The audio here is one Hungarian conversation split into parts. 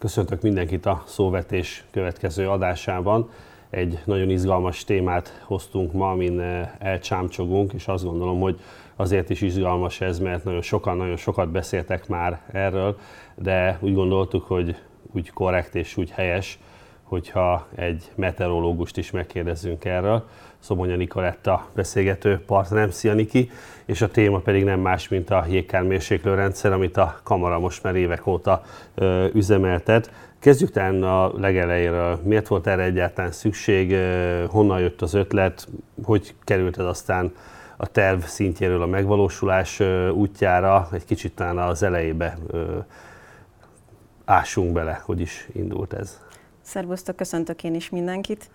Köszöntök mindenkit a szóvetés következő adásában. Egy nagyon izgalmas témát hoztunk ma, amin eh, elcsámcsogunk, és azt gondolom, hogy azért is izgalmas ez, mert nagyon sokan, nagyon sokat beszéltek már erről, de úgy gondoltuk, hogy úgy korrekt és úgy helyes, hogyha egy meteorológust is megkérdezzünk erről. Szomonya Nikoletta beszélgető partnerem, szia Niki, és a téma pedig nem más, mint a jégkármérséklő rendszer, amit a kamera most már évek óta ö, üzemeltet. Kezdjük talán a legelejéről. Miért volt erre egyáltalán szükség, honnan jött az ötlet, hogy került ez aztán a terv szintjéről a megvalósulás útjára, egy kicsit talán az elejébe ássunk bele, hogy is indult ez. Szervusztok, köszöntök én is mindenkit.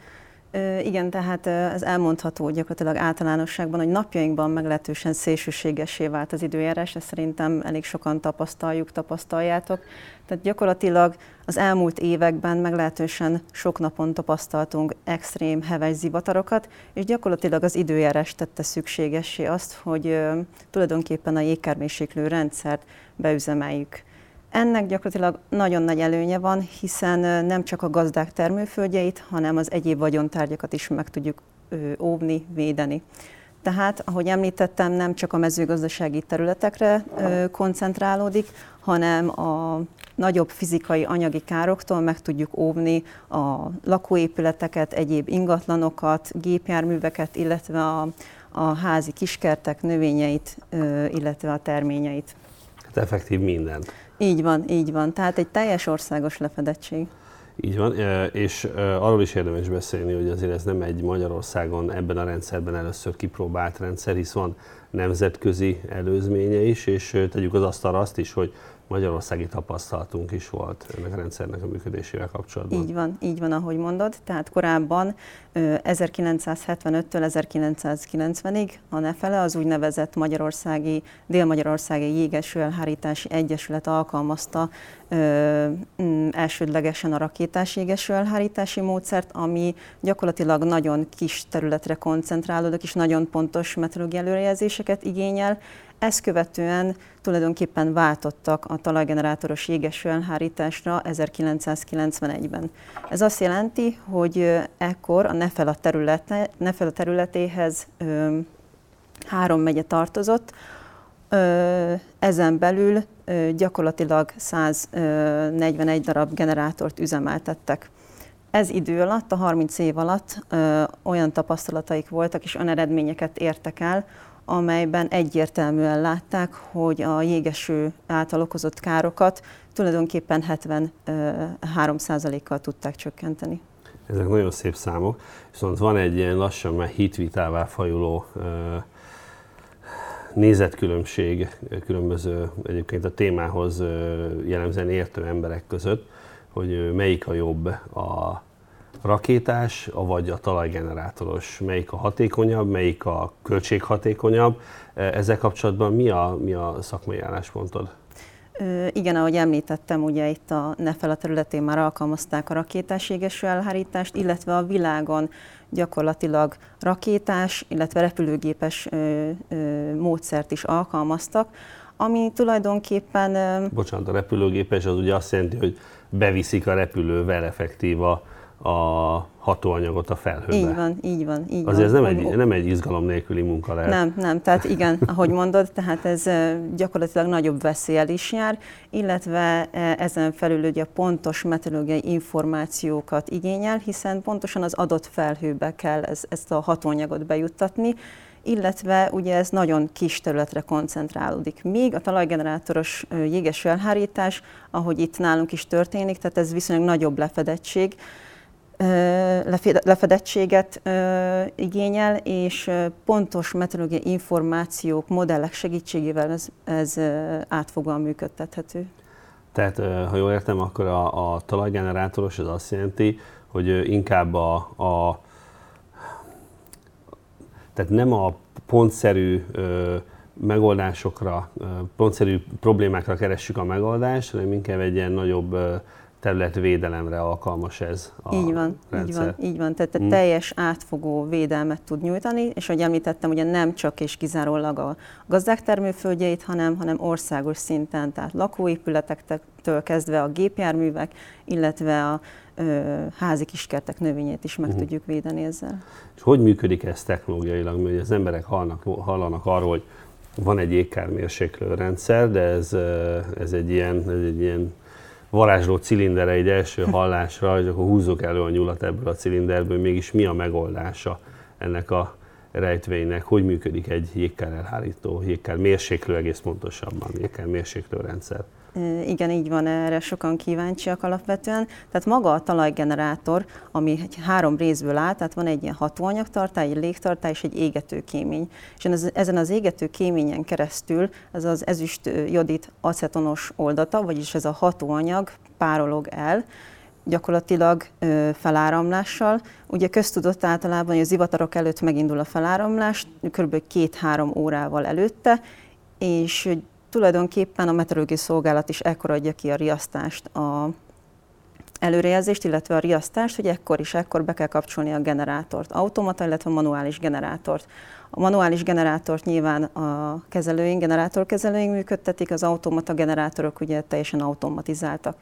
Igen, tehát ez elmondható gyakorlatilag általánosságban, hogy napjainkban meglehetősen szélsőségesé vált az időjárás, ezt szerintem elég sokan tapasztaljuk, tapasztaljátok. Tehát gyakorlatilag az elmúlt években meglehetősen sok napon tapasztaltunk extrém heves zivatarokat, és gyakorlatilag az időjárás tette szükségessé azt, hogy tulajdonképpen a jégkármérséklő rendszert beüzemeljük. Ennek gyakorlatilag nagyon nagy előnye van, hiszen nem csak a gazdák termőföldjeit, hanem az egyéb vagyontárgyakat is meg tudjuk óvni, védeni. Tehát, ahogy említettem, nem csak a mezőgazdasági területekre koncentrálódik, hanem a nagyobb fizikai anyagi károktól meg tudjuk óvni a lakóépületeket, egyéb ingatlanokat, gépjárműveket, illetve a, a házi kiskertek növényeit, illetve a terményeit. Hát effektív mindent. Így van, így van. Tehát egy teljes országos lefedettség. Így van, és arról is érdemes beszélni, hogy azért ez nem egy Magyarországon ebben a rendszerben először kipróbált rendszer, hisz van nemzetközi előzménye is, és tegyük az asztalra azt is, hogy magyarországi tapasztalatunk is volt ennek a rendszernek a működésével kapcsolatban. Így van, így van, ahogy mondod. Tehát korábban 1975-től 1990-ig a NEFELE, az úgynevezett Magyarországi, Dél-Magyarországi Jégeső Elhárítási Egyesület alkalmazta ö, elsődlegesen a rakétás jégeső elhárítási módszert, ami gyakorlatilag nagyon kis területre koncentrálódik, és nagyon pontos meteorológiai előrejelzéseket igényel, ezt követően tulajdonképpen váltottak a talajgenerátoros jégeső elhárításra 1991-ben. Ez azt jelenti, hogy ekkor a Nefela, területe, Nefela területéhez ö, három megye tartozott, ö, ezen belül ö, gyakorlatilag 141 darab generátort üzemeltettek. Ez idő alatt, a 30 év alatt ö, olyan tapasztalataik voltak és olyan eredményeket értek el, amelyben egyértelműen látták, hogy a jégeső által okozott károkat tulajdonképpen 73%-kal tudták csökkenteni. Ezek nagyon szép számok, viszont van egy ilyen lassan már hitvitává fajuló nézetkülönbség különböző egyébként a témához jellemzően értő emberek között, hogy melyik a jobb a rakétás, vagy a talajgenerátoros, melyik a hatékonyabb, melyik a költséghatékonyabb. E, ezzel kapcsolatban mi a, mi a szakmai álláspontod? Igen, ahogy említettem, ugye itt a Nefela területén már alkalmazták a rakétás égeső elhárítást, illetve a világon gyakorlatilag rakétás, illetve repülőgépes ö, ö, módszert is alkalmaztak, ami tulajdonképpen... Bocsánat, a repülőgépes az ugye azt jelenti, hogy beviszik a repülővel effektíva a hatóanyagot a felhőbe. Így van, így van. Így Azért van. ez nem egy, nem egy izgalom nélküli munka lehet. Nem, nem, tehát igen, ahogy mondod, tehát ez gyakorlatilag nagyobb veszélyel is jár, illetve ezen felül ugye pontos meteorológiai információkat igényel, hiszen pontosan az adott felhőbe kell ez, ezt a hatóanyagot bejuttatni, illetve ugye ez nagyon kis területre koncentrálódik. Míg a talajgenerátoros jéges elhárítás, ahogy itt nálunk is történik, tehát ez viszonylag nagyobb lefedettség, lefedettséget igényel, és pontos meteorológiai információk, modellek segítségével ez, ez átfogóan működtethető. Tehát, ha jól értem, akkor a, a talajgenerátoros az azt jelenti, hogy inkább a, a tehát nem a pontszerű megoldásokra, pontszerű problémákra keressük a megoldást, hanem inkább egy ilyen nagyobb területvédelemre alkalmas ez a így van, rendszer. Így van, így van. Tehát hmm. teljes átfogó védelmet tud nyújtani, és ahogy említettem, ugye nem csak és kizárólag a gazdák termőföldjeit, hanem, hanem országos szinten, tehát lakóépületektől kezdve a gépjárművek, illetve a ö, házi kiskertek növényét is meg uh-huh. tudjuk védeni ezzel. És hogy működik ez technológiailag? Mert az emberek hallnak, hallanak arról, hogy van egy ékkármérséklő rendszer, de ez, ez, egy ilyen, ez egy ilyen varázsló cilindere egy első hallásra, és akkor húzzuk elő a nyulat ebből a cilinderből, mégis mi a megoldása ennek a rejtvénynek, hogy működik egy jégkár elhárító, jégkár mérséklő egész pontosabban, jégkár mérséklő rendszer. Igen, így van, erre sokan kíváncsiak alapvetően. Tehát maga a talajgenerátor, ami három részből áll, tehát van egy ilyen hatóanyagtartály, egy légtartály és egy égető kémény. És ezen az égető kéményen keresztül ez az ezüst jodit acetonos oldata, vagyis ez a hatóanyag párolog el, gyakorlatilag ö, feláramlással. Ugye köztudott általában, hogy az zivatarok előtt megindul a feláramlás, kb. két-három órával előtte, és tulajdonképpen a meteorológiai szolgálat is ekkor adja ki a riasztást, a előrejelzést, illetve a riasztást, hogy ekkor is ekkor be kell kapcsolni a generátort, automata, illetve manuális generátort. A manuális generátort nyilván a kezelőink, generátorkezelőink működtetik, az automata generátorok ugye teljesen automatizáltak.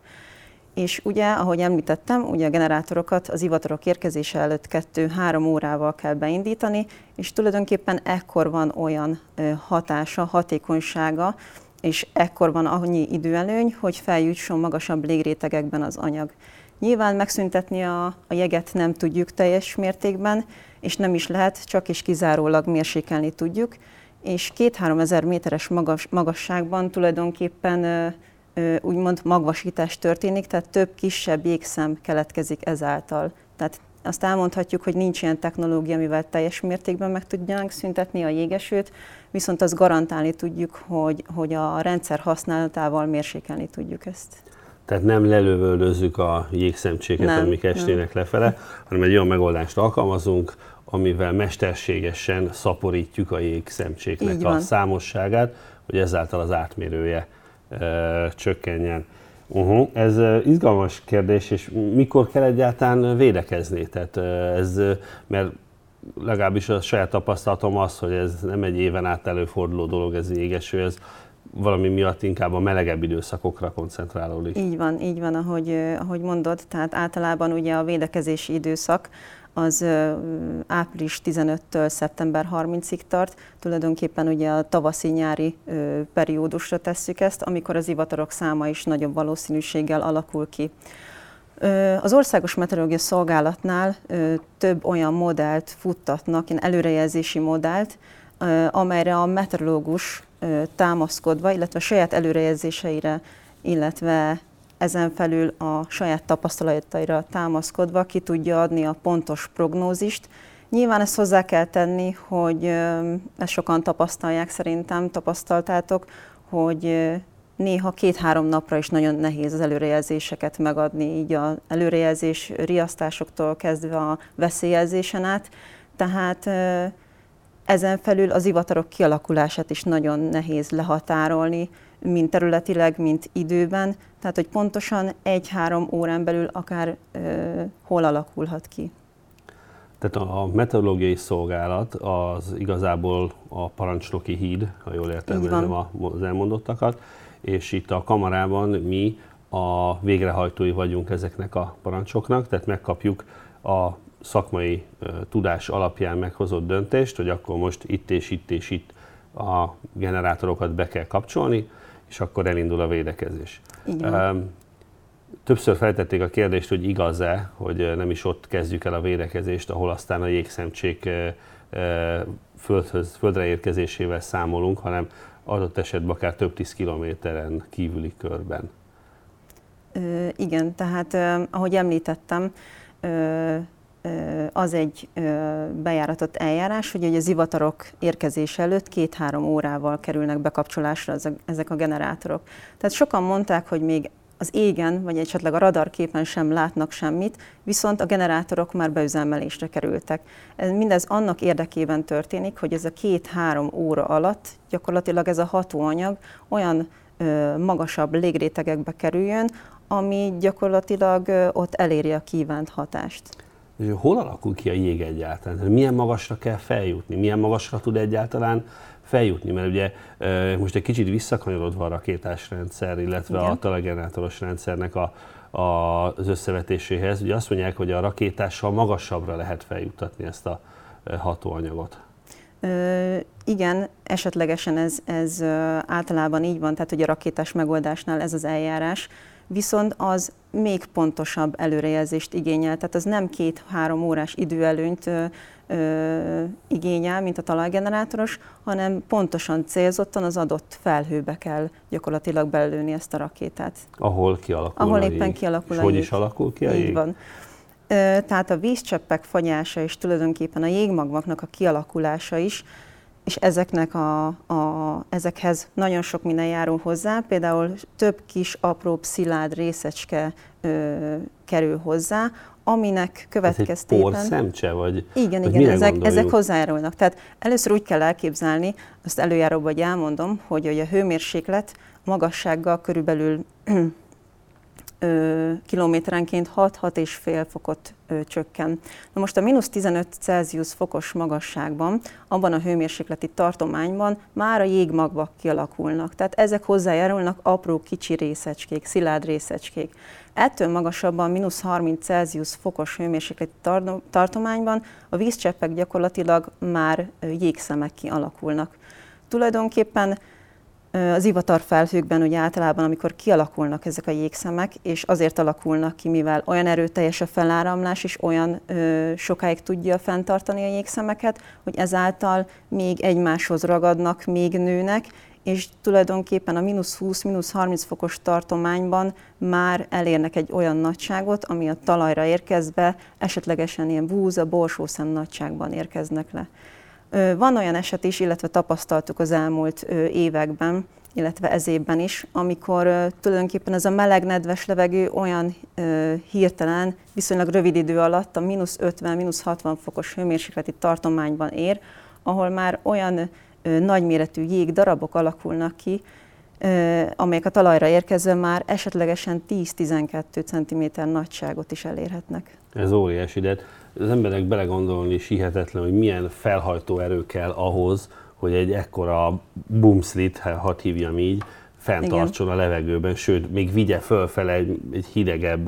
És ugye, ahogy említettem, ugye a generátorokat az ivatarok érkezése előtt kettő-három órával kell beindítani, és tulajdonképpen ekkor van olyan hatása, hatékonysága, és ekkor van annyi időelőny, hogy feljutson magasabb légrétegekben az anyag. Nyilván megszüntetni a, a jeget nem tudjuk teljes mértékben, és nem is lehet, csak és kizárólag mérsékelni tudjuk, és két-három ezer méteres magas, magasságban tulajdonképpen ö, ö, úgymond magvasítás történik, tehát több kisebb jégszem keletkezik ezáltal. Tehát azt elmondhatjuk, hogy nincs ilyen technológia, amivel teljes mértékben meg tudnánk szüntetni a jégesőt, viszont azt garantálni tudjuk, hogy, hogy a rendszer használatával mérsékelni tudjuk ezt. Tehát nem lelövöldözzük a jégszemcséket, nem, amik estének nem. lefele, hanem egy olyan megoldást alkalmazunk, amivel mesterségesen szaporítjuk a jégszemcséknek a számosságát, hogy ezáltal az átmérője e, csökkenjen. Uh-huh. Ez izgalmas kérdés, és mikor kell egyáltalán védekezni? Tehát ez, mert legalábbis a saját tapasztalatom az, hogy ez nem egy éven át előforduló dolog, ez égeső, ez valami miatt inkább a melegebb időszakokra koncentráló is. Így van, így van, ahogy, ahogy mondod, tehát általában ugye a védekezési időszak az április 15-től szeptember 30-ig tart. Tulajdonképpen ugye a tavaszi-nyári periódusra tesszük ezt, amikor az ivatarok száma is nagyobb valószínűséggel alakul ki. Az Országos Meteorológiai Szolgálatnál több olyan modellt futtatnak, ilyen előrejelzési modellt, amelyre a meteorológus támaszkodva, illetve saját előrejelzéseire, illetve ezen felül a saját tapasztalataira támaszkodva ki tudja adni a pontos prognózist. Nyilván ezt hozzá kell tenni, hogy ezt sokan tapasztalják szerintem, tapasztaltátok, hogy néha két-három napra is nagyon nehéz az előrejelzéseket megadni, így az előrejelzés riasztásoktól kezdve a veszélyjelzésen át. Tehát ezen felül az ivatarok kialakulását is nagyon nehéz lehatárolni, mind területileg, mint időben, tehát hogy pontosan egy-három órán belül akár ö, hol alakulhat ki. Tehát a meteorológiai szolgálat az igazából a parancsnoki híd, ha jól értelmezem az elmondottakat, és itt a kamarában mi a végrehajtói vagyunk ezeknek a parancsoknak, tehát megkapjuk a szakmai tudás alapján meghozott döntést, hogy akkor most itt és itt és itt a generátorokat be kell kapcsolni, és akkor elindul a védekezés. Többször feltették a kérdést, hogy igaz-e, hogy nem is ott kezdjük el a védekezést, ahol aztán a jégszemcsék földhöz, földre érkezésével számolunk, hanem adott esetben akár több tíz kilométeren kívüli körben. Ö, igen, tehát ö, ahogy említettem, ö, az egy bejáratott eljárás, hogy az ivatarok érkezés előtt két-három órával kerülnek bekapcsolásra ezek a generátorok. Tehát sokan mondták, hogy még az égen, vagy esetleg a radarképen sem látnak semmit, viszont a generátorok már beüzemelésre kerültek. Ez mindez annak érdekében történik, hogy ez a két-három óra alatt gyakorlatilag ez a hatóanyag olyan ö, magasabb légrétegekbe kerüljön, ami gyakorlatilag ott eléri a kívánt hatást. És hol alakul ki a jég egyáltalán? Milyen magasra kell feljutni? Milyen magasra tud egyáltalán feljutni? Mert ugye most egy kicsit visszakanyarodva a rakétás rendszer, illetve Igen. a talajgenerátoros rendszernek a, a, az összevetéséhez, ugye azt mondják, hogy a rakétással magasabbra lehet feljuttatni ezt a hatóanyagot. Ö, igen, esetlegesen ez, ez általában így van, tehát hogy a rakétás megoldásnál ez az eljárás, viszont az még pontosabb előrejelzést igényel, tehát az nem két-három órás időelőnyt ö, ö, igényel, mint a talajgenerátoros, hanem pontosan célzottan az adott felhőbe kell gyakorlatilag belőni ezt a rakétát. Ahol kialakul Ahol éppen jég. kialakul És a hogy is alakul ki a Így jég? van. Tehát a vízcseppek fagyása és tulajdonképpen a jégmagvaknak a kialakulása is, és ezeknek a, a, ezekhez nagyon sok minden járul hozzá, például több kis, apróbb, szilárd részecske ö, kerül hozzá, aminek következtében... Ez egy szemcse, vagy Igen, vagy igen, ezek, ezek hozzájárulnak. Tehát először úgy kell elképzelni, azt előjáróban hogy elmondom, hogy a hőmérséklet magassággal körülbelül kilométerenként 6-6,5 fokot ö, csökken. Na most a mínusz 15 Celsius fokos magasságban, abban a hőmérsékleti tartományban már a jégmagvak kialakulnak. Tehát ezek hozzájárulnak apró kicsi részecskék, szilárd részecskék. Ettől magasabban, mínusz 30 Celsius fokos hőmérsékleti tartományban a vízcseppek gyakorlatilag már jégszemek kialakulnak. Tulajdonképpen az ivatarfelhőkben ugye általában, amikor kialakulnak ezek a jégszemek, és azért alakulnak ki, mivel olyan erőteljes a feláramlás, és olyan ö, sokáig tudja fenntartani a jégszemeket, hogy ezáltal még egymáshoz ragadnak, még nőnek, és tulajdonképpen a mínusz 20, mínusz 30 fokos tartományban már elérnek egy olyan nagyságot, ami a talajra érkezve esetlegesen ilyen búza, borsószem nagyságban érkeznek le. Van olyan eset is, illetve tapasztaltuk az elmúlt években, illetve ez évben is, amikor tulajdonképpen ez a meleg, nedves levegő olyan hirtelen, viszonylag rövid idő alatt a mínusz 50, mínusz 60 fokos hőmérsékleti tartományban ér, ahol már olyan nagyméretű jég darabok alakulnak ki, amelyek a talajra érkezve már esetlegesen 10-12 cm nagyságot is elérhetnek. Ez óriási, de az emberek belegondolni is hihetetlen, hogy milyen felhajtó erő kell ahhoz, hogy egy ekkora bumszlit, ha hívjam így, fenntartson Igen. a levegőben, sőt, még vigye fölfele egy, egy hidegebb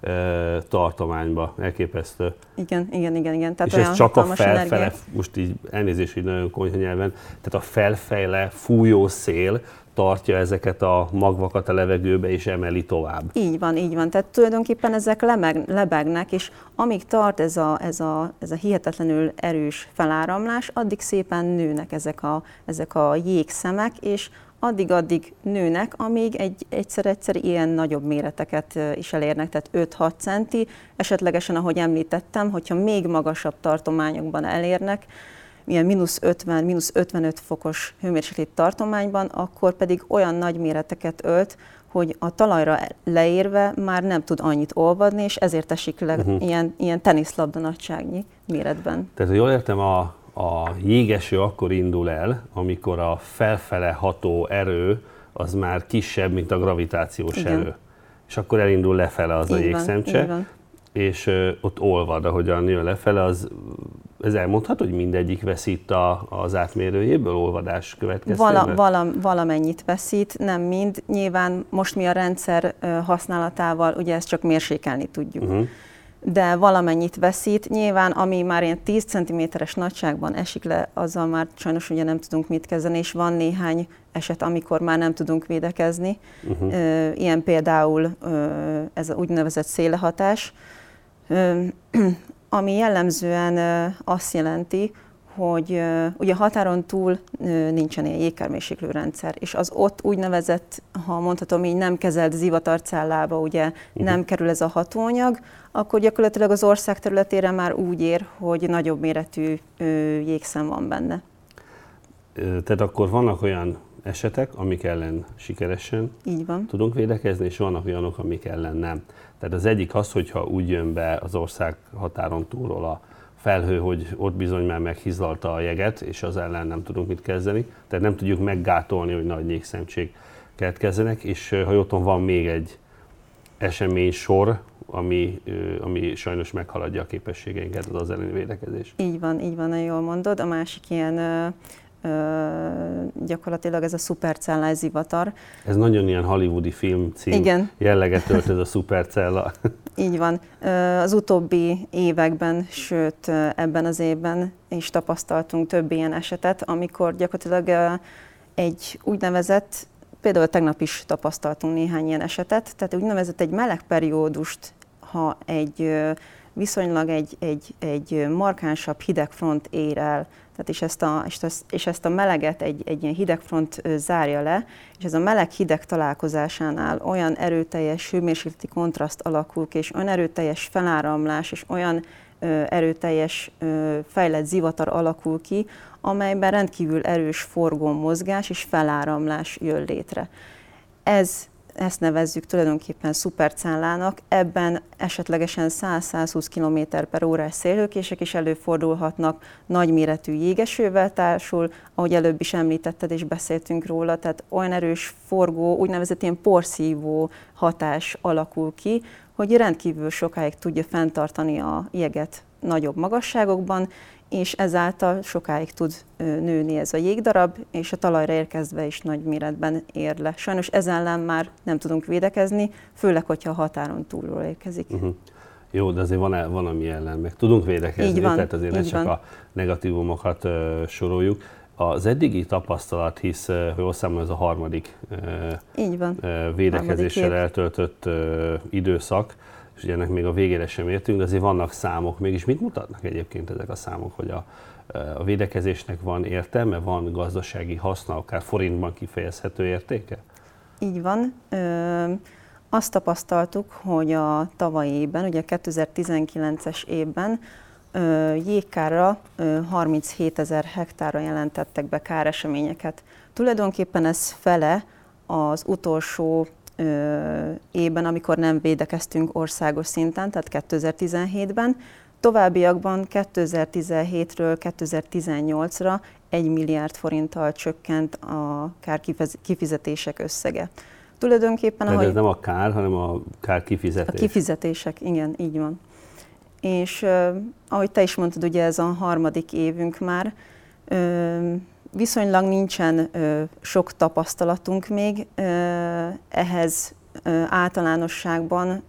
ö, tartományba. Elképesztő. Igen, igen, igen. igen. Tehát És ez csak a felfele, energia. most így elnézést, hogy nagyon konyha nyelven, tehát a felfele fújó szél, tartja ezeket a magvakat a levegőbe és emeli tovább. Így van, így van. Tehát tulajdonképpen ezek lemeg, lebegnek, és amíg tart ez a, ez, a, ez a hihetetlenül erős feláramlás, addig szépen nőnek ezek a, ezek a jégszemek, és addig-addig nőnek, amíg egy, egyszer-egyszer ilyen nagyobb méreteket is elérnek, tehát 5-6 centi, esetlegesen, ahogy említettem, hogyha még magasabb tartományokban elérnek, milyen mínusz 50, mínusz 55 fokos hőmérsékleti tartományban, akkor pedig olyan nagy méreteket ölt, hogy a talajra leérve már nem tud annyit olvadni, és ezért esik le uh-huh. ilyen, ilyen teniszlabda nagyságnyi méretben. Tehát, ha jól értem, a, a jégeső akkor indul el, amikor a felfele ható erő az már kisebb, mint a gravitációs Igen. erő. És akkor elindul lefele az így a jégszemcse, van, és ö, ott olvad, ahogyan jön lefele, az ez elmondható, hogy mindegyik veszít a, az átmérőjéből olvadás következtében? Vala, vala, valamennyit veszít, nem mind. Nyilván most mi a rendszer használatával ugye ezt csak mérsékelni tudjuk. Uh-huh. De valamennyit veszít. Nyilván, ami már ilyen 10 cm-es nagyságban esik le, azzal már sajnos ugye nem tudunk mit kezdeni, és van néhány eset, amikor már nem tudunk védekezni. Uh-huh. Ilyen például ez a úgynevezett szélehatás ami jellemzően azt jelenti, hogy ugye határon túl nincsen ilyen jégkármérséklő rendszer, és az ott úgynevezett, ha mondhatom így, nem kezelt zivatarcellába ugye uh-huh. nem kerül ez a hatóanyag, akkor gyakorlatilag az ország területére már úgy ér, hogy nagyobb méretű jégszem van benne. Tehát akkor vannak olyan esetek, amik ellen sikeresen Így van. tudunk védekezni, és vannak olyanok, amik ellen nem. Tehát az egyik az, hogyha úgy jön be az ország határon túlról a felhő, hogy ott bizony már meghizlalta a jeget, és az ellen nem tudunk mit kezdeni. Tehát nem tudjuk meggátolni, hogy nagy jégszemtség keletkezzenek, és ha otthon van még egy esemény sor, ami, ami sajnos meghaladja a képességeinket, az az elleni védekezés. Így van, így van, nagyon jól mondod. A másik ilyen gyakorlatilag ez a szupercellás zivatar. Ez nagyon ilyen hollywoodi film cím Igen. jelleget tölt ez a szupercella. Így van. Az utóbbi években, sőt ebben az évben is tapasztaltunk több ilyen esetet, amikor gyakorlatilag egy úgynevezett, például tegnap is tapasztaltunk néhány ilyen esetet, tehát úgynevezett egy meleg periódust, ha egy viszonylag egy, egy, egy markánsabb hidegfront ér el, tehát és ezt a, és ezt, és ezt a meleget egy, egy ilyen hidegfront zárja le, és ez a meleg-hideg találkozásánál olyan erőteljes hőmérsékleti kontraszt alakul ki, és olyan erőteljes feláramlás, és olyan ö, erőteljes ö, fejlett zivatar alakul ki, amelyben rendkívül erős forgó mozgás és feláramlás jön létre. Ez ezt nevezzük tulajdonképpen szupercállának, ebben esetlegesen 100-120 km per órás szélhőkések is előfordulhatnak, nagyméretű jégesővel társul, ahogy előbb is említetted és beszéltünk róla, tehát olyan erős forgó, úgynevezett ilyen porszívó hatás alakul ki, hogy rendkívül sokáig tudja fenntartani a jeget nagyobb magasságokban, és ezáltal sokáig tud nőni ez a jégdarab, és a talajra érkezve is nagy méretben ér le. Sajnos ez ellen már nem tudunk védekezni, főleg, hogyha a határon túlról érkezik. Uh-huh. Jó, de azért van, van ami ellen, meg tudunk védekezni, így van, tehát azért ne csak van. a negatívumokat uh, soroljuk. Az eddigi tapasztalat, hisz, jól számolom, ez a harmadik uh, így van. Uh, védekezéssel harmadik eltöltött uh, időszak és ennek még a végére sem értünk, de azért vannak számok. Mégis mit mutatnak egyébként ezek a számok, hogy a, a védekezésnek van értelme, van gazdasági haszna, akár forintban kifejezhető értéke? Így van. Ö, azt tapasztaltuk, hogy a tavalyi évben, ugye 2019-es évben ö, jégkárra ö, 37 ezer hektára jelentettek be káreseményeket. Tulajdonképpen ez fele az utolsó évben, amikor nem védekeztünk országos szinten, tehát 2017-ben. Továbbiakban 2017-ről 2018-ra 1 milliárd forinttal csökkent a kárkifizetések összege. Tulajdonképpen, De ahogy... ez nem a kár, hanem a kár kifizetés. A kifizetések, igen, így van. És uh, ahogy te is mondtad, ugye ez a harmadik évünk már, viszonylag nincsen sok tapasztalatunk még, ehhez általánosságban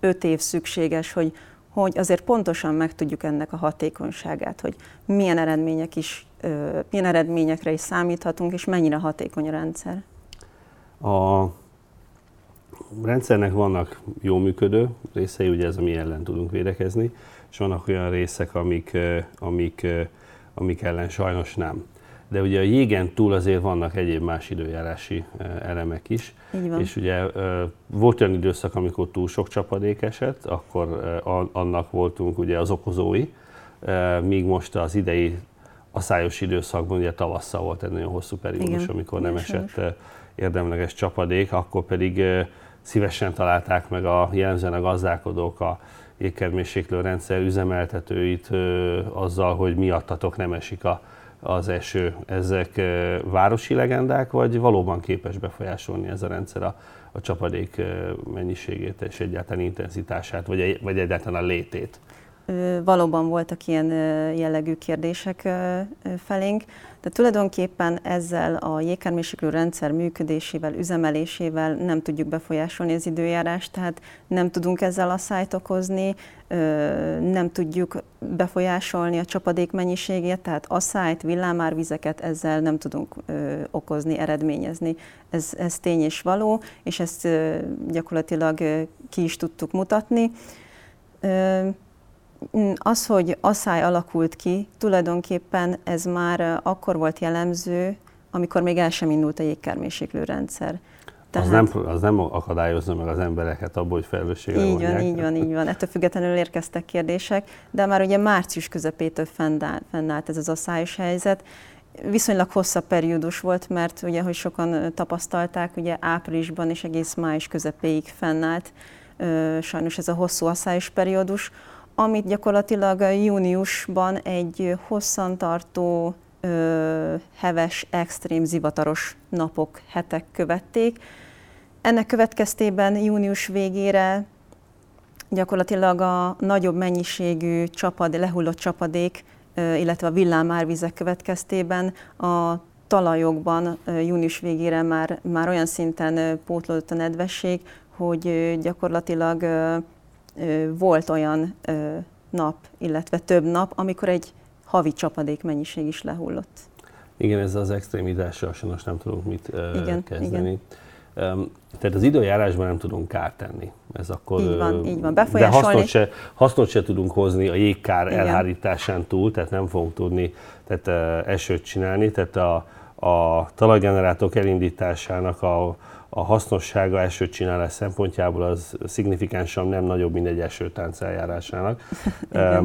öt év szükséges, hogy, hogy azért pontosan megtudjuk ennek a hatékonyságát, hogy milyen eredmények is, milyen eredményekre is számíthatunk, és mennyire hatékony a rendszer. A rendszernek vannak jó működő részei, ugye ez, ami ellen tudunk védekezni, és vannak olyan részek, amik, amik amik ellen sajnos nem. De ugye a jégen túl azért vannak egyéb más időjárási elemek is. És ugye volt olyan időszak, amikor túl sok csapadék esett, akkor annak voltunk ugye az okozói, míg most az idei aszályos időszakban, ugye tavasszal volt egy nagyon hosszú periódus, Igen. amikor nem esett érdemleges csapadék, akkor pedig szívesen találták meg a jellemzően a gazdálkodók a jégkermésséklő rendszer üzemeltetőit azzal, hogy miattatok nem esik a, az eső. Ezek városi legendák, vagy valóban képes befolyásolni ez a rendszer a, a csapadék mennyiségét és egyáltalán intenzitását, vagy, vagy egyáltalán a létét? Valóban voltak ilyen jellegű kérdések felénk, de tulajdonképpen ezzel a jégkármérséklő rendszer működésével, üzemelésével nem tudjuk befolyásolni az időjárást, tehát nem tudunk ezzel a szájt okozni, nem tudjuk befolyásolni a csapadék mennyiségét, tehát a szájt, villámárvizeket ezzel nem tudunk okozni, eredményezni. Ez, ez tény és való, és ezt gyakorlatilag ki is tudtuk mutatni az, hogy asszály alakult ki, tulajdonképpen ez már akkor volt jellemző, amikor még el sem indult a jégkármérséklő rendszer. Tehát... Az, nem, az nem akadályozza meg az embereket abból, hogy felelősségre Így van, így van, így van. Ettől függetlenül érkeztek kérdések, de már ugye március közepétől fennállt, fennállt ez az asszályos helyzet. Viszonylag hosszabb periódus volt, mert ugye, hogy sokan tapasztalták, ugye áprilisban és egész május közepéig fennállt sajnos ez a hosszú asszályos periódus, amit gyakorlatilag júniusban egy hosszantartó, heves, extrém zivataros napok, hetek követték. Ennek következtében június végére gyakorlatilag a nagyobb mennyiségű csapad, lehullott csapadék, illetve a villámárvizek következtében a talajokban június végére már, már olyan szinten pótlódott a nedvesség, hogy gyakorlatilag volt olyan nap, illetve több nap, amikor egy havi csapadék mennyiség is lehullott. Igen, ez az extrémitással sajnos nem tudunk mit igen, kezdeni. Igen. Tehát az időjárásban nem tudunk kárt tenni. Ez akkor, így van, így van. De hasznot se, hasznot se tudunk hozni a jégkár Igen. elhárításán túl, tehát nem fogunk tudni tehát, esőt csinálni. Tehát a, a talajgenerátorok elindításának a, a hasznossága esőcsinálás szempontjából az szignifikánsan nem nagyobb, mint egy esőtánc eljárásának.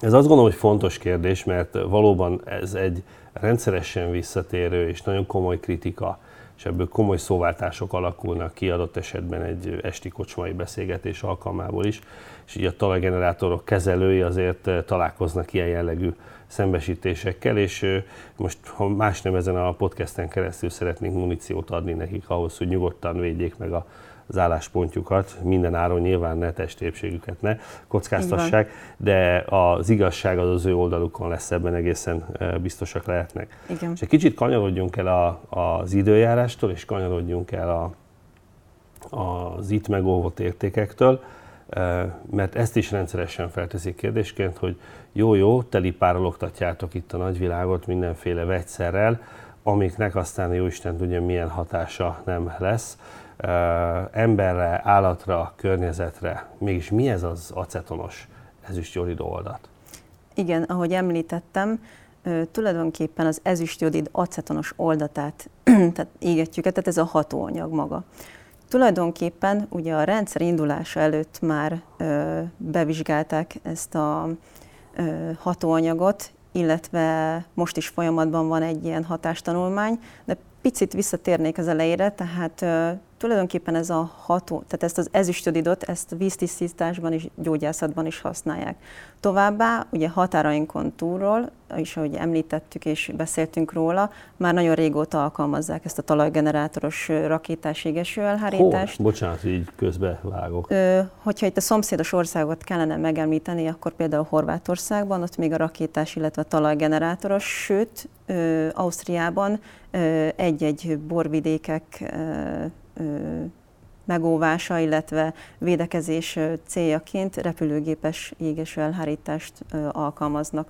Ez azt gondolom, hogy fontos kérdés, mert valóban ez egy rendszeresen visszatérő és nagyon komoly kritika és ebből komoly szóváltások alakulnak ki adott esetben egy esti kocsmai beszélgetés alkalmából is, és így a talajgenerátorok kezelői azért eh, találkoznak ilyen jellegű szembesítésekkel, és most, ha más nem ezen a podcasten keresztül szeretnénk muníciót adni nekik ahhoz, hogy nyugodtan védjék meg a az álláspontjukat, minden áron nyilván ne testépségüket ne kockáztassák, de az igazság az az ő oldalukon lesz ebben egészen biztosak lehetnek. Igen. És egy kicsit kanyarodjunk el a, az időjárástól, és kanyarodjunk el a, az itt megóvott értékektől, mert ezt is rendszeresen felteszik kérdésként, hogy jó-jó, telipárral oktatjátok itt a nagyvilágot mindenféle vegyszerrel, amiknek aztán Jóisten tudja milyen hatása nem lesz emberre, állatra, környezetre. Mégis mi ez az acetonos ezüstjodid oldat? Igen, ahogy említettem, tulajdonképpen az ezüstjodid acetonos oldatát tehát égetjük, tehát ez a hatóanyag maga. Tulajdonképpen ugye a rendszer indulása előtt már ö, bevizsgálták ezt a ö, hatóanyagot, illetve most is folyamatban van egy ilyen hatástanulmány, de picit visszatérnék az elejére, tehát tulajdonképpen ez a ható, tehát ezt az ezüstödidot, ezt víztisztításban és gyógyászatban is használják. Továbbá, ugye határainkon túlról, és ahogy említettük és beszéltünk róla, már nagyon régóta alkalmazzák ezt a talajgenerátoros rakétás égeső elhárítást. Hol? Bocsánat, így közbe vágok. Ö, hogyha itt a szomszédos országot kellene megemlíteni, akkor például Horvátországban, ott még a rakétás, illetve a talajgenerátoros, sőt, ö, Ausztriában egy-egy borvidékek megóvása, illetve védekezés céljaként repülőgépes égeső elhárítást alkalmaznak.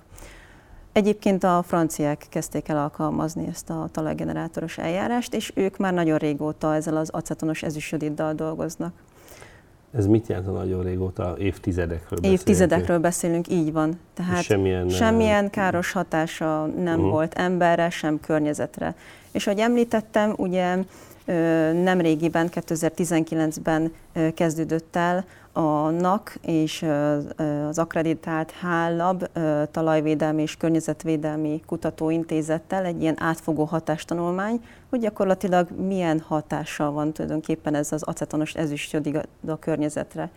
Egyébként a franciák kezdték el alkalmazni ezt a talajgenerátoros eljárást, és ők már nagyon régóta ezzel az acetonos ezüsödiddal dolgoznak. Ez mit jelent a nagyon régóta? Évtizedekről beszélünk? Évtizedekről beszélünk, így van. Tehát semmilyen, semmilyen káros hatása nem uh-huh. volt emberre, sem környezetre. És ahogy említettem, ugye Nemrégiben, 2019-ben kezdődött el a NAK és az akreditált HALLAB talajvédelmi és környezetvédelmi kutatóintézettel egy ilyen átfogó hatástanulmány, hogy gyakorlatilag milyen hatással van tulajdonképpen ez az acetonos ezüstjodig a környezetre.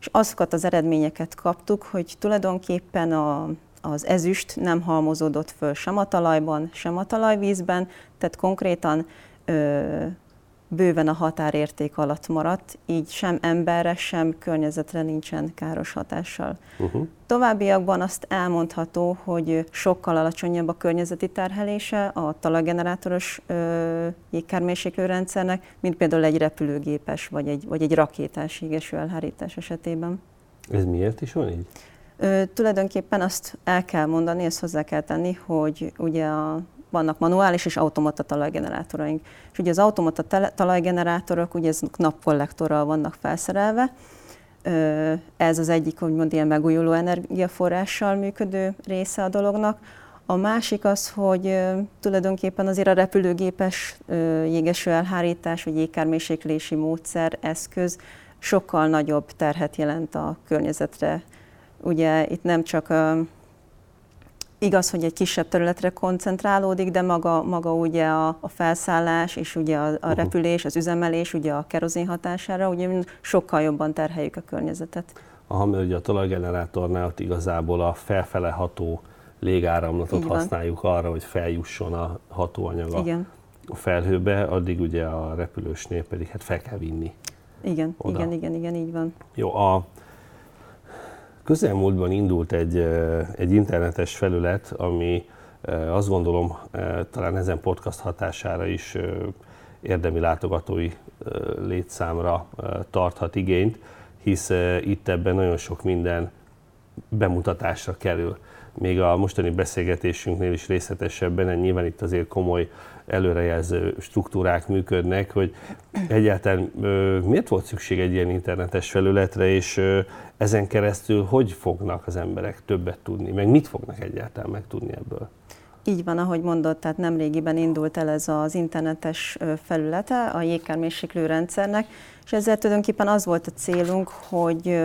És azokat az eredményeket kaptuk, hogy tulajdonképpen a, az ezüst nem halmozódott föl sem a talajban, sem a talajvízben, tehát konkrétan ö, bőven a határérték alatt maradt, így sem emberre, sem környezetre nincsen káros hatással. Uh-huh. Továbbiakban azt elmondható, hogy sokkal alacsonyabb a környezeti terhelése a talajgenerátoros jégkármérséklő rendszernek, mint például egy repülőgépes vagy egy, vagy egy rakétás égeső elhárítás esetében. Ez miért is van így? Ö, tulajdonképpen azt el kell mondani, ezt hozzá kell tenni, hogy ugye a vannak manuális és automata talajgenerátoraink. És ugye az automata talajgenerátorok, ugye ezek napkollektorral vannak felszerelve, ez az egyik, úgymond ilyen megújuló energiaforrással működő része a dolognak. A másik az, hogy tulajdonképpen azért a repülőgépes jégeső elhárítás vagy jégkármérséklési módszer, eszköz sokkal nagyobb terhet jelent a környezetre. Ugye itt nem csak Igaz, hogy egy kisebb területre koncentrálódik, de maga, maga ugye a, a felszállás és ugye a, a repülés, az üzemelés ugye a kerozin hatására, ugye sokkal jobban terheljük a környezetet. Aha, mert ugye a talajgenerátornál igazából a felfele ható légáramlatot használjuk arra, hogy feljusson a hatóanyag a a felhőbe, addig ugye a repülősnél pedig hát fel kell vinni. Igen, oda. igen, igen, igen, így van. Jó, a közelmúltban indult egy, egy internetes felület, ami azt gondolom talán ezen podcast hatására is érdemi látogatói létszámra tarthat igényt, hisz itt ebben nagyon sok minden bemutatásra kerül. Még a mostani beszélgetésünknél is részletesebben, nyilván itt azért komoly előrejelző struktúrák működnek, hogy egyáltalán miért volt szükség egy ilyen internetes felületre, és ezen keresztül hogy fognak az emberek többet tudni, meg mit fognak egyáltalán megtudni ebből? Így van, ahogy mondod, tehát nemrégiben indult el ez az internetes felülete a jégkármérséklő rendszernek, és ezzel tulajdonképpen az volt a célunk, hogy,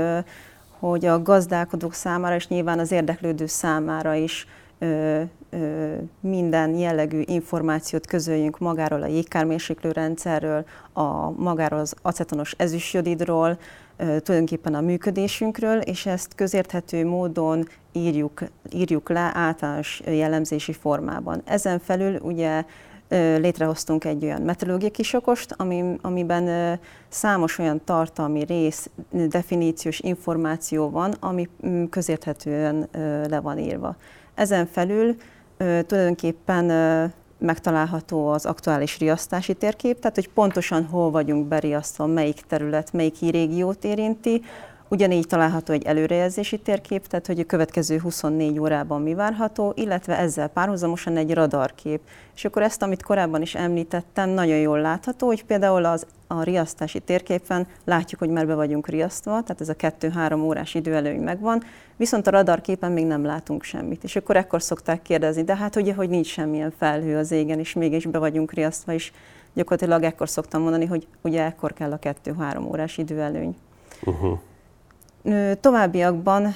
hogy a gazdálkodók számára, és nyilván az érdeklődő számára is minden jellegű információt közöljünk magáról a jégkármérséklő rendszerről, a, magáról az acetonos ezüstjodidról, tulajdonképpen a működésünkről, és ezt közérthető módon írjuk, írjuk le általános jellemzési formában. Ezen felül ugye létrehoztunk egy olyan meteorológiai kisokost, ami, amiben számos olyan tartalmi rész, definíciós információ van, ami mm, közérthetően le van írva. Ezen felül tulajdonképpen megtalálható az aktuális riasztási térkép, tehát hogy pontosan hol vagyunk beriasztva, melyik terület, melyik régiót érinti, Ugyanígy található egy előrejelzési térkép, tehát hogy a következő 24 órában mi várható, illetve ezzel párhuzamosan egy radarkép. És akkor ezt, amit korábban is említettem, nagyon jól látható, hogy például az, a riasztási térképen látjuk, hogy már be vagyunk riasztva, tehát ez a 2-3 órás időelőny megvan, viszont a radarképen még nem látunk semmit. És akkor ekkor szokták kérdezni, de hát ugye, hogy nincs semmilyen felhő az égen, és mégis be vagyunk riasztva, és gyakorlatilag ekkor szoktam mondani, hogy ugye ekkor kell a 2-3 órás időelőny. Uh-huh. Továbbiakban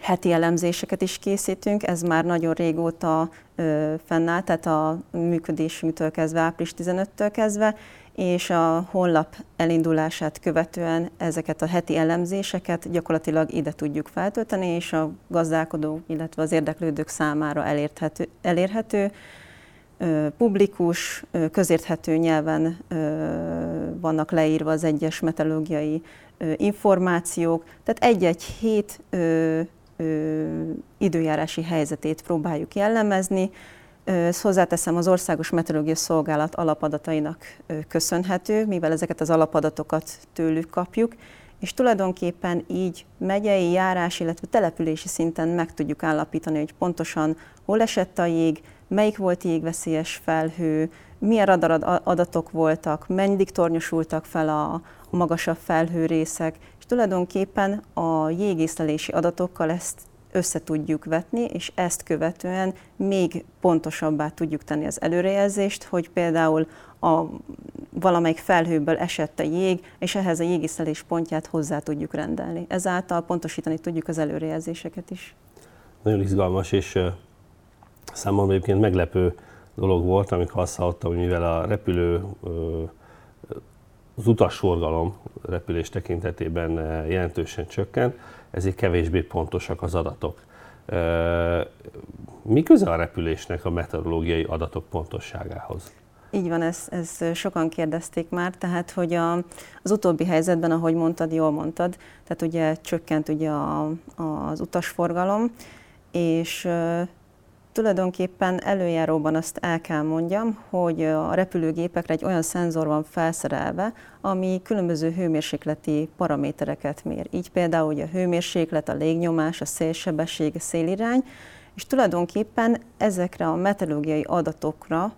heti elemzéseket is készítünk, ez már nagyon régóta fennáll, tehát a működésünktől kezdve, április 15-től kezdve, és a honlap elindulását követően ezeket a heti elemzéseket gyakorlatilag ide tudjuk feltölteni, és a gazdálkodó, illetve az érdeklődők számára elérhető, elérhető publikus, közérthető nyelven vannak leírva az egyes meteorológiai információk, tehát egy-egy hét időjárási helyzetét próbáljuk jellemezni. Ezt hozzáteszem az Országos Meteorológiai Szolgálat alapadatainak köszönhető, mivel ezeket az alapadatokat tőlük kapjuk, és tulajdonképpen így megyei, járás, illetve települési szinten meg tudjuk állapítani, hogy pontosan hol esett a jég, melyik volt jégveszélyes felhő, milyen radaradatok voltak, mennyit tornyosultak fel a, magasabb felhőrészek, és tulajdonképpen a jégészlelési adatokkal ezt össze tudjuk vetni, és ezt követően még pontosabbá tudjuk tenni az előrejelzést, hogy például a valamelyik felhőből esett a jég, és ehhez a jégészelés pontját hozzá tudjuk rendelni. Ezáltal pontosítani tudjuk az előrejelzéseket is. Nagyon izgalmas, és számomra egyébként meglepő dolog volt, amikor azt hallottam, hogy mivel a repülő az utasforgalom repülés tekintetében eh, jelentősen csökken, ezért kevésbé pontosak az adatok. Eh, mi köze a repülésnek a meteorológiai adatok pontosságához? Így van, ezt, ezt sokan kérdezték már, tehát hogy a, az utóbbi helyzetben, ahogy mondtad, jól mondtad, tehát ugye csökkent ugye a, az utasforgalom, és Tulajdonképpen előjáróban azt el kell mondjam, hogy a repülőgépekre egy olyan szenzor van felszerelve, ami különböző hőmérsékleti paramétereket mér. Így például hogy a hőmérséklet, a légnyomás, a szélsebesség, a szélirány, és tulajdonképpen ezekre a meteorológiai adatokra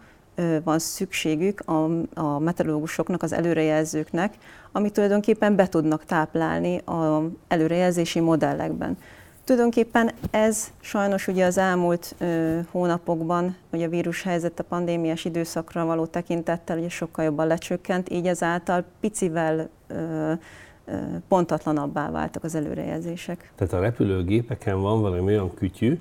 van szükségük a, a meteorológusoknak, az előrejelzőknek, amit tulajdonképpen be tudnak táplálni az előrejelzési modellekben. Tulajdonképpen ez sajnos ugye az elmúlt ö, hónapokban, hogy a vírushelyzet a pandémiás időszakra való tekintettel ugye sokkal jobban lecsökkent, így ezáltal picivel ö, ö, pontatlanabbá váltak az előrejelzések. Tehát a repülőgépeken van valami olyan kütyű,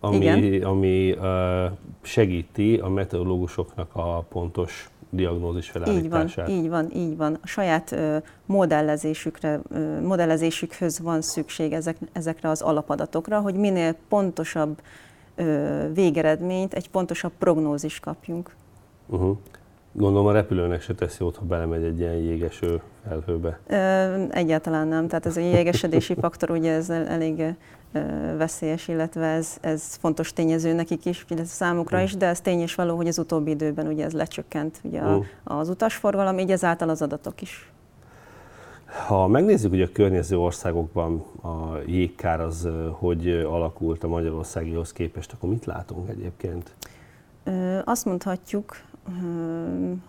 ami, ami ö, segíti a meteorológusoknak a pontos diagnózis felállítását. Így van, így van, így van. A saját ö, modellezésükre, ö, modellezésükhöz van szükség ezek, ezekre az alapadatokra, hogy minél pontosabb ö, végeredményt, egy pontosabb prognózis kapjunk. Uh-huh. Gondolom a repülőnek se tesz jót, ha belemegy egy ilyen jégeső felhőbe. Egyáltalán nem. Tehát ez a jégesedési faktor ugye ez elég veszélyes, illetve ez, ez fontos tényező nekik is, illetve számukra is, de ez tény is való, hogy az utóbbi időben ugye ez lecsökkent ugye a, az utasforgalom, így ezáltal az adatok is. Ha megnézzük, hogy a környező országokban a jégkár az hogy alakult a Magyarországihoz képest, akkor mit látunk egyébként? Azt mondhatjuk,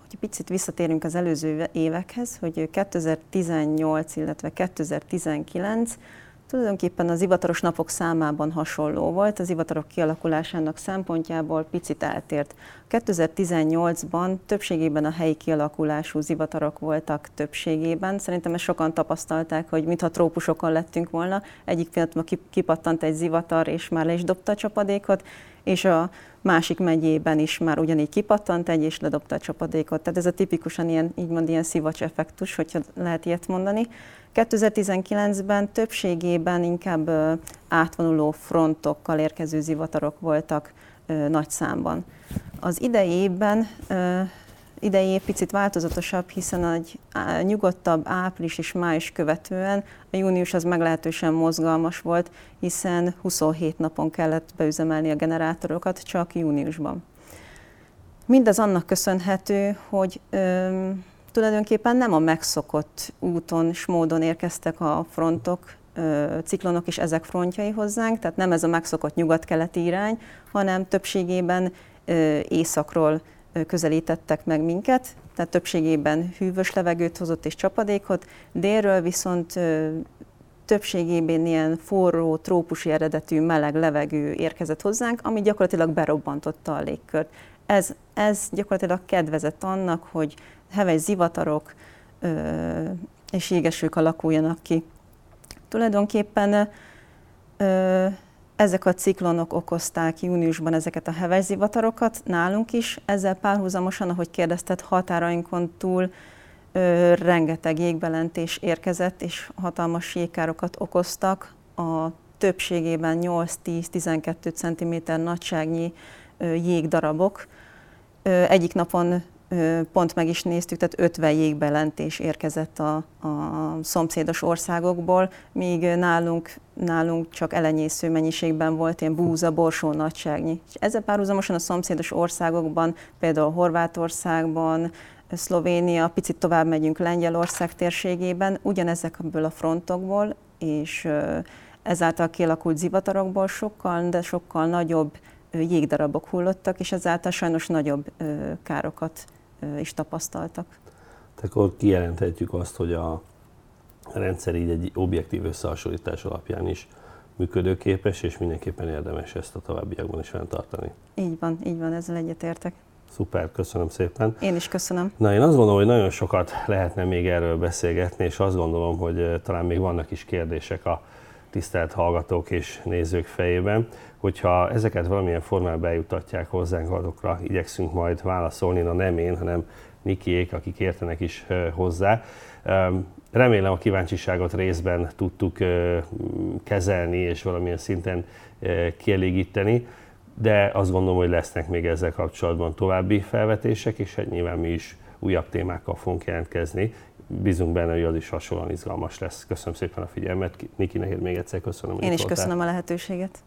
hogy picit visszatérünk az előző évekhez, hogy 2018, illetve 2019 tulajdonképpen az ivataros napok számában hasonló volt, az ivatarok kialakulásának szempontjából picit eltért. 2018-ban többségében a helyi kialakulású zivatarok voltak többségében. Szerintem ezt sokan tapasztalták, hogy mintha trópusokon lettünk volna. Egyik pillanatban kipattant egy zivatar, és már le is dobta a csapadékot, és a másik megyében is már ugyanígy kipattant egy, és ledobta a csapadékot. Tehát ez a tipikusan ilyen, így mond, ilyen szivacs effektus, hogyha lehet ilyet mondani. 2019-ben többségében inkább átvonuló frontokkal érkező zivatarok voltak nagy számban. Az idei évben idei év picit változatosabb, hiszen egy nyugodtabb április és május követően a június az meglehetősen mozgalmas volt, hiszen 27 napon kellett beüzemelni a generátorokat csak júniusban. Mindez annak köszönhető, hogy öm, tulajdonképpen nem a megszokott úton és módon érkeztek a frontok, ö, ciklonok és ezek frontjai hozzánk, tehát nem ez a megszokott nyugat-keleti irány, hanem többségében északról közelítettek meg minket, tehát többségében hűvös levegőt hozott és csapadékot, délről viszont többségében ilyen forró, trópusi eredetű meleg levegő érkezett hozzánk, ami gyakorlatilag berobbantotta a légkört. Ez, ez gyakorlatilag kedvezett annak, hogy heves zivatarok ö, és jégesők alakuljanak ki. Tulajdonképpen ö, ezek a ciklonok okozták júniusban ezeket a heves zivatarokat nálunk is. Ezzel párhuzamosan, ahogy kérdezted, határainkon túl ö, rengeteg jégbelentés érkezett, és hatalmas jégkárokat okoztak. A többségében 8-10-12 cm nagyságnyi ö, jégdarabok. Ö, egyik napon pont meg is néztük, tehát 50 jégbelentés érkezett a, a szomszédos országokból, míg nálunk, nálunk csak elenyésző mennyiségben volt ilyen búza, borsó nagyságnyi. És ezzel párhuzamosan a szomszédos országokban, például Horvátországban, Szlovénia, picit tovább megyünk Lengyelország térségében, ugyanezekből a frontokból, és ezáltal kialakult zivatarokból sokkal, de sokkal nagyobb jégdarabok hullottak, és ezáltal sajnos nagyobb károkat is tapasztaltak. Tehát akkor kijelenthetjük azt, hogy a rendszer így egy objektív összehasonlítás alapján is működőképes, és mindenképpen érdemes ezt a továbbiakban is fenntartani. Így van, így van, ezzel egyetértek. Szuper, köszönöm szépen. Én is köszönöm. Na, én azt gondolom, hogy nagyon sokat lehetne még erről beszélgetni, és azt gondolom, hogy talán még vannak is kérdések a tisztelt hallgatók és nézők fejében. Hogyha ezeket valamilyen formában eljutatják hozzánk, azokra igyekszünk majd válaszolni, na nem én, hanem Nikiék, akik értenek is hozzá. Remélem a kíváncsiságot részben tudtuk kezelni és valamilyen szinten kielégíteni, de azt gondolom, hogy lesznek még ezzel kapcsolatban további felvetések, és hát nyilván mi is újabb témákkal fogunk jelentkezni, bízunk benne, hogy az is hasonlóan izgalmas lesz. Köszönöm szépen a figyelmet. Niki, neked még egyszer köszönöm. Én is voltál. köszönöm a lehetőséget.